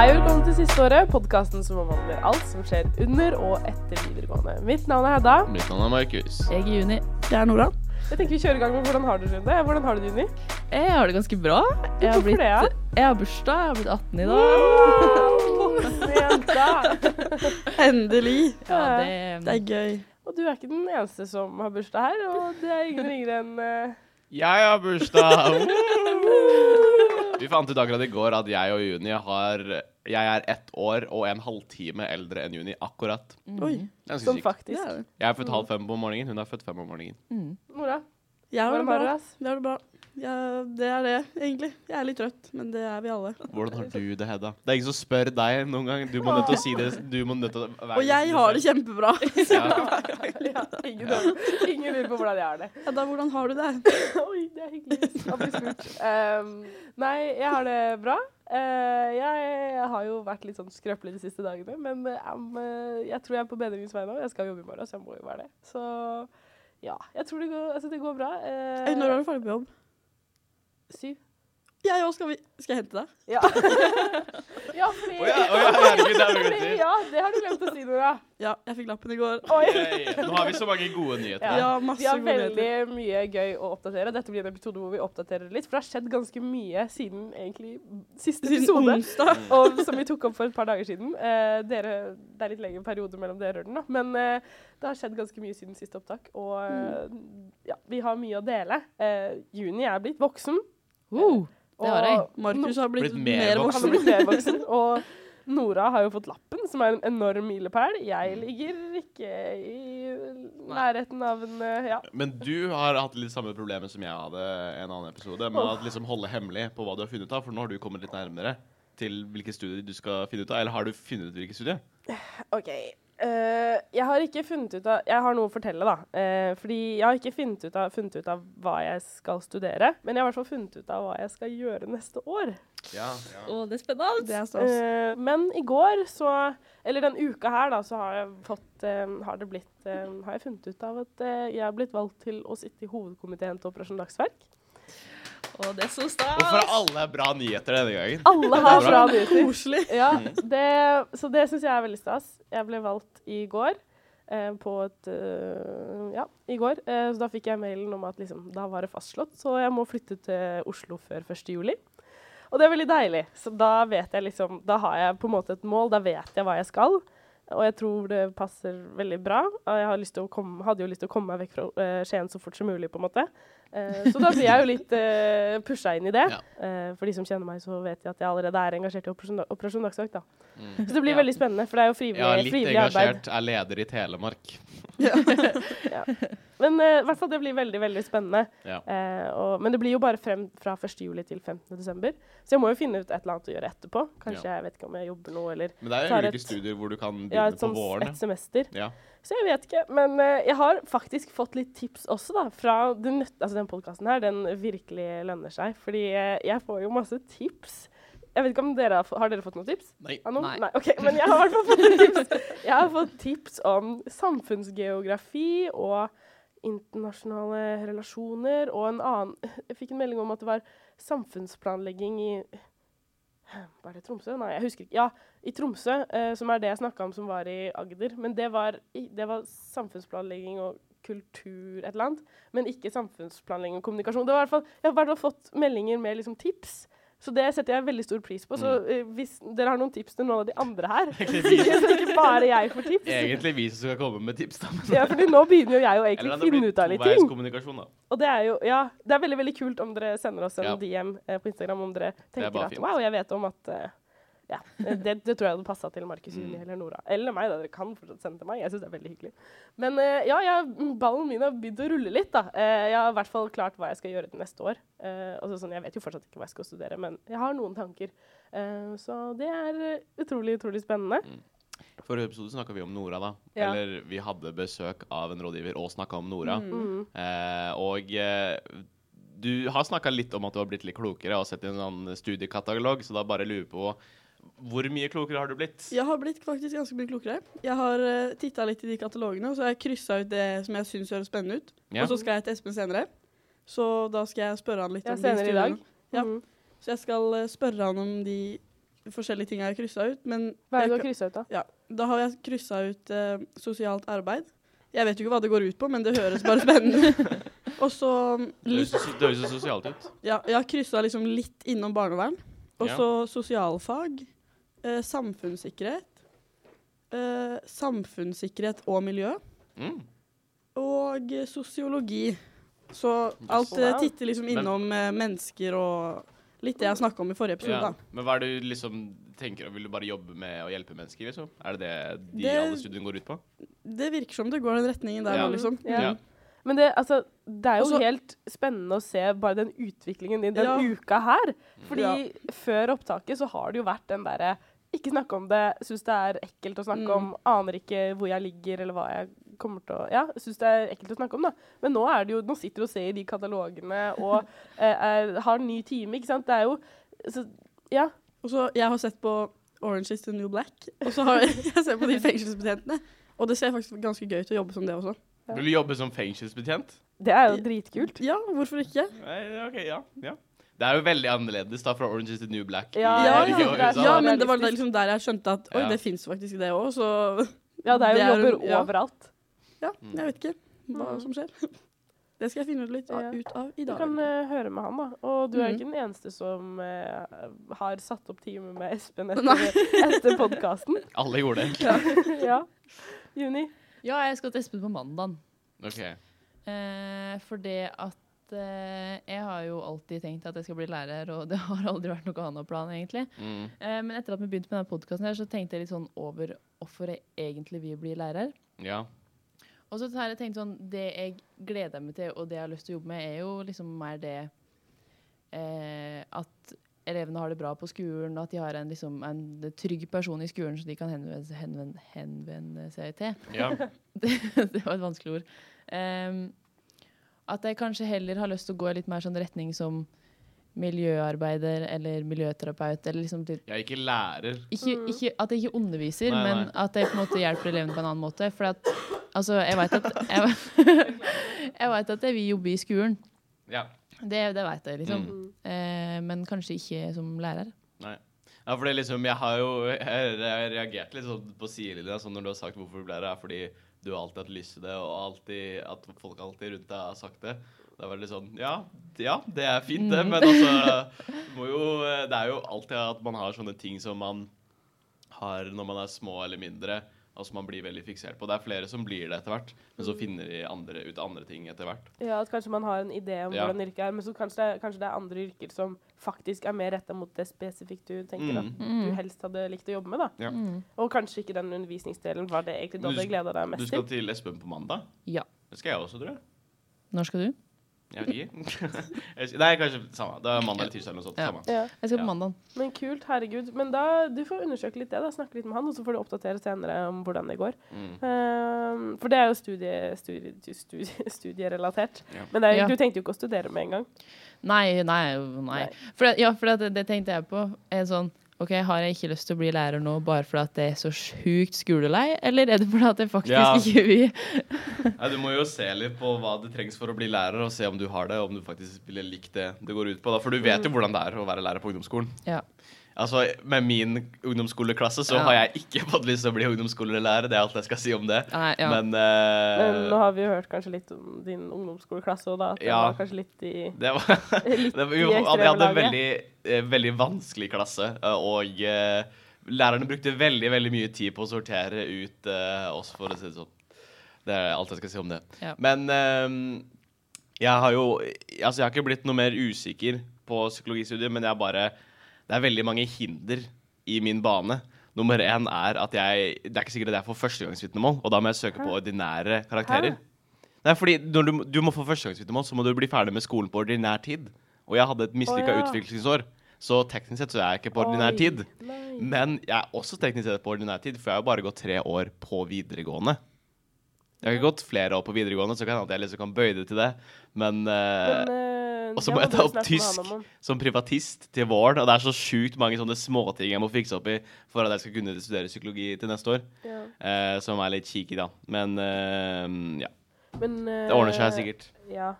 Hei og velkommen til Siste året, podkasten som omhandler alt som skjer under og etter videregående. Mitt navn er Hedda. Mitt navn er Markus. Jeg er Juni. Det er Nora. Jeg tenker vi kjører i gang med Hvordan har du det, Hvordan har du det, Juni? Jeg har det ganske bra. Jeg har, blitt, jeg har bursdag. Jeg har blitt 18 i dag. Wow! Endelig. Ja, Det det, er gøy. Og du er ikke den eneste som har bursdag her, og det er ingen ringere enn eh, Jeg har bursdag! Vi fant ut akkurat i går at jeg og Juni har Jeg er ett år og en halvtime eldre enn Juni, akkurat. Oi. Det er ganske sånn sykt. Faktisk. Jeg er født halv fem på morgenen, hun er født fem om morgenen. mm. Mora, Jeg har det bra. det? har Det bra. Ja, det er det, egentlig. Jeg er litt trøtt, men det er vi alle. Hvordan har du det, Hedda? Det er ingen som spør deg noen gang. Du må nødt til å si det. Du må nødt til å være Og jeg har det kjempebra. Ja. Ja, ingen, ingen lurer på hvordan jeg har det. Hedda, hvordan har du det? Oi, det er hyggelig. Um, nei, jeg har det bra. Eh, jeg har jo vært litt sånn skrøpelig de siste dagene, men eh, eh, jeg tror jeg er på bedringens vei nå. Jeg skal jobbe i morgen, så jeg må jo være det. Så ja, jeg tror det går, altså, det går bra. Når er du ferdig på jobb? Syv. Jeg òg. Skal, skal jeg hente deg? Ja. ja, fordi oh, ja, oh, ja, herregud, det er jo fordi. Ja, det har du glemt å si, Nora. Ja, jeg fikk lappen i går. Oi. Nå har vi så mange gode nyheter. Ja. Ja, Vi har veldig nyheter. mye gøy å oppdatere. Dette blir en episode hvor vi oppdaterer litt, for det har skjedd ganske mye siden egentlig siste Siden episode. onsdag. og som vi tok opp for et par dager siden. Eh, dere, det er litt lengre periode mellom dere og den, da. Men eh, det har skjedd ganske mye siden siste opptak. Og eh, ja, vi har mye å dele. Eh, Juni er blitt voksen. Uh, det har jeg. Markus har blitt, Blitt mer mer Han har voksen. blitt mer voksen. Og Nora har jo fått lappen, som er en enorm milepæl. Jeg ligger ikke i nærheten av en eh, Ja. Men du har hatt litt samme problemet som jeg hadde en annen episode, med å liksom holde hemmelig på hva du har funnet ut av, for nå har du kommet litt nærmere til hvilke studier du skal finne ut av. Eller har du funnet ut hvilke studier? OK. Eh, jeg har ikke funnet ut av Jeg har noe å fortelle, da. Uh, fordi jeg har ikke funnet ut, av, funnet ut av hva jeg skal studere, men jeg har i hvert fall funnet ut av hva jeg skal gjøre neste år. Ja, Å, det er spennende. Det er. Eh, men i går, så Eller den uka her, da, så har jeg fått Har det blitt Har jeg funnet ut av at jeg har blitt valgt til å sitte i hovedkomiteen til Operasjon Dagsverk. Å, det er så Hvorfor har alle bra nyheter denne gangen? Alle har bra nyheter. Koselig. Ja, det, så det syns jeg er veldig stas. Jeg ble valgt i går. Eh, på et eh, Ja, i går. Eh, så da fikk jeg mailen om at liksom, da var det fastslått, så jeg må flytte til Oslo før 1. juli. Og det er veldig deilig. Så da vet jeg liksom Da har jeg på en måte et mål. Da vet jeg hva jeg skal. Og jeg tror det passer veldig bra. Og jeg har lyst til å komme, hadde jo lyst til å komme meg vekk fra eh, Skien så fort som mulig, på en måte. Eh, så da blir jeg jo litt uh, pusha inn i det. Ja. Eh, for de som kjenner meg, så vet de at jeg allerede er engasjert i Operasjon, Operasjon Dagsvakt. da. Mm. Så det blir Ja. veldig spennende, for det er jo frivillig, Ja, litt engasjert. arbeid. er leder i Telemark. Men eh, i hvert fall det blir veldig veldig spennende. Ja. Eh, og, men det blir jo bare frem fra 1. juli til 15. desember. Så jeg må jo finne ut et eller annet å gjøre etterpå. Kanskje Ja. jeg vet ikke om jeg jobber noe, eller Men det er jo ulike et- studier hvor du kan ja, begynne et, på våren. et semester. Ja. Så jeg vet ikke. Men eh, jeg har faktisk fått litt tips også, da. Fra den, altså den podkasten her, den virkelig lønner seg. Fordi eh, jeg får jo masse tips. Jeg vet ikke om dere har, har dere fått noen tips? Nei. Noen? Nei. Nei. ok, Men jeg har i hvert fall fått tips. Jeg har fått tips om samfunnsgeografi og internasjonale relasjoner og en annen Jeg fikk en melding om at det var samfunnsplanlegging i Var det Tromsø? Nei, jeg husker ikke. Ja, i Tromsø, eh, som er det jeg snakka om som var i Agder. Men det var, det var samfunnsplanlegging og kultur, et eller annet. Men ikke samfunnsplanlegging og kommunikasjon. Det var i hvert fall, jeg har i hvert fall fått meldinger med liksom tips. Så det setter jeg veldig stor pris på. Så uh, hvis dere har noen tips til noen av de andre her, så ikke bare jeg får tips. Egentlig vi som skal komme med tips, da. Ja, fordi nå begynner jo jeg å egentlig finne ut av litt ting. Og det er jo, ja, det er veldig veldig kult om dere sender oss en Ja. DM uh, på Instagram om dere tenker at wow, jeg vet om at eh, ja, det, det tror jeg hadde passa til Markus Juni Mm. eller Nora. Eller meg, da. Dere kan fortsatt sende til meg. Jeg syns det er veldig hyggelig. Men eh, ja, jeg, ballen min har begynt å rulle litt, da. Eh, jeg har i hvert fall klart hva jeg skal gjøre til neste år. Eh, altså sånn, jeg vet jo fortsatt ikke hva jeg skal studere, men jeg har noen tanker. Så det er utrolig, utrolig spennende. Forrige episode snakka vi om Nora, da. Ja. Eller vi hadde besøk av en rådgiver og snakka om Nora. Mm. Eh, og du har snakka litt om at du har blitt litt klokere og sett en sånn studiekatalog, så da bare lurer på hvor mye klokere har du blitt? Jeg har blitt faktisk ganske mye klokere. Jeg har uh, titta litt i de katalogene, og så har jeg kryssa ut det som jeg syns høres spennende ut. Ja. Og så skal jeg til Espen senere. Så da skal jeg spørre han litt Ja, om de studiene. i dag. Ja. Mm -hmm. Så jeg skal uh, spørre han om de forskjellige tingene jeg har kryssa ut, men Hva er det du har kryssa ut, da? Ja, da har jeg kryssa ut uh, sosialt arbeid. Jeg vet jo ikke hva det går ut på, men det høres bare spennende ut. Og så Det høres litt så- det høres så sosialt ut. Ja, jeg har kryssa liksom litt innom barnevern. Og Ja. sosialfag. Eh, samfunnssikkerhet. Eh, samfunnssikkerhet og miljø. Mm. Og sosiologi. Så alt eh, titter liksom innom eh, mennesker og litt det jeg snakka om i forrige episode. Ja. da. Men hva er det du liksom tenker? Vil du bare jobbe med å hjelpe mennesker, liksom? Er det det de Det- alle studiene går ut på? Det virker som det går den retningen der Ja. nå, liksom. Ja. Ja. Men det, altså, det er jo Også- helt spennende å se bare den utviklingen din den Ja. uka her. Fordi Ja. før opptaket så har det jo vært den derre ikke snakke om det, syns det er ekkelt å snakke Mm. om, aner ikke hvor jeg ligger eller hva jeg kommer til å Ja, syns det er ekkelt å snakke om, da. Men nå er det jo Nå sitter du og ser i de katalogene og eh, er, har en ny time, ikke sant. Det er jo så, Ja. Og så, Jeg har sett på Orange is the New Black, og så har jeg, jeg sett på de fengselsbetjentene. Og det ser faktisk ganske gøy ut å jobbe som det også. Ja. Vil du jobbe som fengselsbetjent? Det er jo dritkult. Ja, hvorfor ikke? Nei, ok, ja, ja. Det er jo veldig annerledes da fra Orange is the New Black. Ja, Ja, i ja, ja, så ja men det var liksom der jeg skjønte at oi, Ja. det fins faktisk det òg, så Ja, det er jo Det er jobber ja. overalt. ja, Mm. jeg vet ikke hva Mm. som skjer. Det skal jeg finne ut litt av, Ja. ut av i dag. Du kan uh, høre med han, da. Og du er Mhm. ikke den eneste som uh, har satt opp time med Espen etter, etter podkasten. Alle gjorde det. ja. Juni. Ja, jeg skal til Espen på mandag. Okay. Uh, for det at eh, jeg har jo alltid tenkt at jeg skal bli lærer, og det har aldri vært noe annet plan, egentlig. Mm. Eh, men etter at vi begynte med denne podkasten, så tenkte jeg litt sånn over hvorfor jeg egentlig vil bli lærer. Ja. Og så har jeg tenkt sånn, det jeg gleder meg til, og det jeg har lyst til å jobbe med, er jo liksom mer det eh, at elevene har det bra på skolen, og at de har en, liksom, en trygg person i skolen som de kan henvende, henvende, henvende seg til. ja. det, det var et vanskelig ord. Ehm, at jeg kanskje heller har lyst til å gå i litt mer sånn retning som miljøarbeider eller miljøterapeut. Eller liksom til, Jeg er ikke lærer. ikke, Mm. ikke at jeg ikke underviser, Nei, men at jeg på en måte hjelper elevene på en annen måte. For at altså, jeg vet at jeg, jeg vet at jeg vil jobbe i skolen. Ja. Det, det vet jeg, liksom. Mm. Eh, men kanskje ikke som lærer. Nei. Ja, for det liksom, jeg har jo jeg, jeg reagert litt sånn på sidelinja sånn når du har sagt hvorfor du ble det, er fordi du har alltid hatt lyst til det, og alltid, at folk alltid rundt deg har sagt det. Det er veldig sånn Ja, ja det er fint, det, men altså må jo, Det er jo alltid at man har sånne ting som man har når man er små eller mindre, som man blir veldig fiksert på. Det er flere som blir det etter hvert, men så finner de andre, ut andre ting etter hvert. Ja, at kanskje man har en idé om Ja. hvordan yrket er, men så kanskje det, kanskje det er andre yrker som faktisk er mer retta mot det spesifikt du tenker Mm. at Mm. du helst hadde likt å jobbe med. da. Ja. Mm. Og kanskje ikke den undervisningsdelen var det egentlig du Men du hadde gleda deg Du skal til. til Espen på mandag? Ja. Det skal jeg også, tror jeg. Når skal du? Jeg vet ikke. Nei, kanskje samme. Det er mandag eller tirsdag eller noe sånt. Ja. Samme. Ja. Jeg skal på mandag. Men kult, herregud. Men da, du får undersøke litt det, da. Snakke litt med han, og så får du oppdatere senere om hvordan det går. Mm. Um, for det er jo studie, studie, studie, studierelatert. Ja. Men det er, Ja. du tenkte jo ikke å studere med en gang. Nei, nei, nei. Nei. For, ja, for det, det tenkte jeg på. En sånn, ok, Har jeg ikke lyst til å bli lærer nå bare fordi det er så sjukt skolelei, eller er det fordi at jeg faktisk Ja. ikke vil? Nei, du må jo se litt på hva det trengs for å bli lærer, og se om du har det, og om du faktisk ville likt det det går ut på. Da. For du vet jo hvordan det er å være lærer på ungdomsskolen. Ja. Altså, Med min ungdomsskoleklasse så Ja. har jeg ikke fått lyst til å bli ungdomsskolelærer. Det er alt jeg skal si om det. Nei, ja. Men, Men nå har vi jo hørt kanskje litt om din ungdomsskoleklasse, òg, da at det Ja. var kanskje litt i det var Litt det, vi, i vi hadde en veldig, eh, veldig vanskelig klasse, eh, og uh, lærerne brukte veldig veldig mye tid på å sortere ut uh, oss, for å si det sånn. Det er alt jeg skal si om det. Ja. Men um, jeg har jo Altså, jeg har ikke blitt noe mer usikker på psykologistudiet, men jeg bare Det er veldig mange hinder i min bane. Nummer én er at jeg Det er ikke sikkert at jeg får førstegangsvitnemål, og da må jeg søke på ordinære karakterer. Hæ? Nei, fordi når du, du må få førstegangsvitnemål, så må du bli ferdig med skolen på ordinær tid. Og jeg hadde et mislykka oh, ja. utviklingsår, så teknisk sett så er jeg ikke på ordinær Oi, tid. Nei. Men jeg er også teknisk sett på ordinær tid, for jeg har jo bare gått tre år på videregående. Jeg har gått flere år på videregående, så kan jeg, at jeg liksom kan bøye det til det. Men, uh, Men, uh, og så må jeg ta opp tysk. om, om. som privatist til våren, og det er så sjukt mange sånne småting jeg må fikse opp i for at jeg skal kunne studere psykologi til neste år, Ja. Uh, som er litt cheeky, da. Men ja, Men, det ordner seg sikkert. Ja.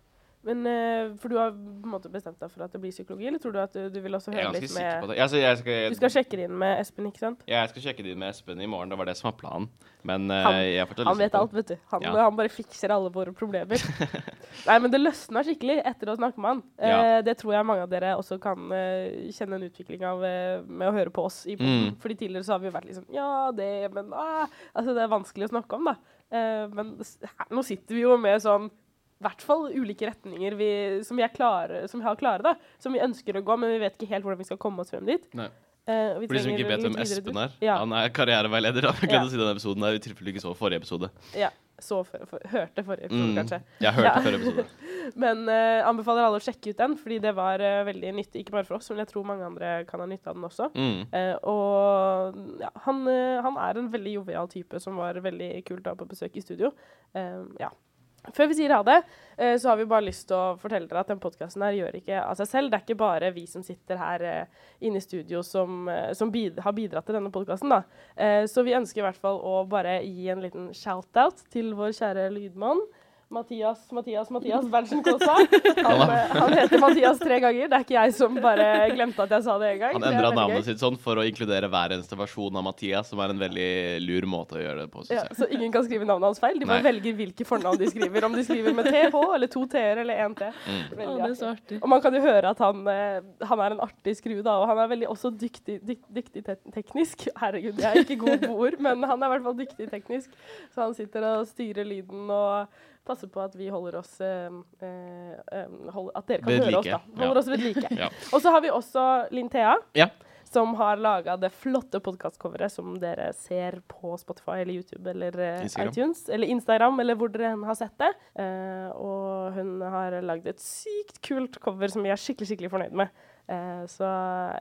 Men eh, For du har på en måte bestemt deg for at det blir psykologi, eller tror du at du, du vil også høre litt med det. Altså, jeg, skal, Du skal sjekke det inn med Espen, ikke sant? Ja, jeg skal sjekke det inn med Espen i morgen. Det var det som var planen. Men eh, Han- jeg Han vet alt, vet du. Han, Ja. han bare fikser alle våre problemer. Nei, men det løsna skikkelig etter å snakke med han. Ja. Eh, det tror jeg mange av dere også kan eh, kjenne en utvikling av eh, med å høre på oss. I. Mm. Fordi tidligere så har vi vært liksom Ja, det, men ah. Altså, det er vanskelig å snakke om, da. Eh, men her, nå sitter vi jo med sånn hvert fall ulike retninger vi, som, vi klare, som vi har klare, da. Som vi ønsker å gå, men vi vet ikke helt hvordan vi skal komme oss frem dit. Nei. Uh, vi For de som ikke vet hvem Espen er, Ja. han er karriereveileder. Han Vi Ja. å si denne episoden der, i tilfelle du ikke så forrige episode. Ja, så for, for, hørte forrige episode, Mm. kanskje. Jeg hørte Ja. forrige episode. Men uh, anbefaler alle å sjekke ut den, fordi det var uh, veldig nyttig. Ikke bare for oss, men jeg tror mange andre kan ha nytte av den også. Mm. Uh, og ja, han, han er en veldig jovial type som var veldig kult å ha på besøk i studio. Ja. Før vi sier ha det, eh, så har vi bare lyst til å fortelle dere at den podkasten her gjør ikke av seg selv. Det er ikke bare vi som sitter her eh, inne i studio som, eh, som bid har bidratt til denne podkasten, så vi ønsker i hvert fall å bare gi en liten shout-out til vår kjære lydmann. Mathias, Mathias, Mathias Berntsen Kaasa. Han, eh, han heter Mathias tre ganger. Det er ikke jeg som bare glemte at jeg sa det en gang. Han endra navnet gøy. sitt sånn for å inkludere hver eneste versjon av Mathias, som er en veldig lur måte å gjøre det på, Ja, så ingen kan skrive navnet hans feil. De bare Nei. velger hvilke fornavn de skriver. Om de skriver med TH eller to T-er eller én T. Mm. Ja. Og man kan jo høre at han, eh, han er en artig skru, da, og han er veldig også dyktig, dyk, dyktig te teknisk. Herregud, jeg er ikke god på ord, men han er i hvert fall dyktig teknisk. Så han sitter og styrer lyden og passer på at vi holder oss eh, eh, eh, hold, At dere kan Ved høre oss, da. Holder ja. Oss ved like. Ja. Og så har vi også Linn Thea. Ja. Som har laga det flotte podkastcoveret som dere ser på Spotify eller YouTube eller eh, Instagram. iTunes. Eller Instagram, eller hvor dere har sett det. Eh, og hun har lagd et sykt kult cover som vi er skikkelig skikkelig fornøyd med. Eh, så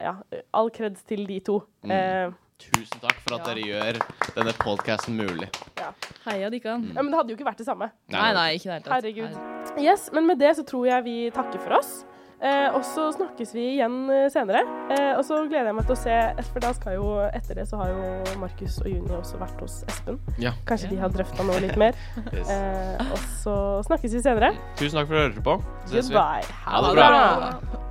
ja, all kreds til de to. Mm. Tusen takk for at Ja. dere gjør denne podkasten mulig. Heia Dikkan. ja, men det hadde jo ikke vært det samme. Nei, nei, ikke i det hele tatt. Herregud. Yes, Men med det så tror jeg vi takker for oss. Eh, og så snakkes vi igjen eh, senere. Eh, og så gleder jeg meg til å se For da skal jo etter det så har jo Markus og Juni også vært hos Espen. Ja. Kanskje de har drøfta noe litt mer. Yes. Eh, og så snakkes vi senere. Tusen takk for at du hørte på. Ses vi. Goodbye. Ha det bra. bra.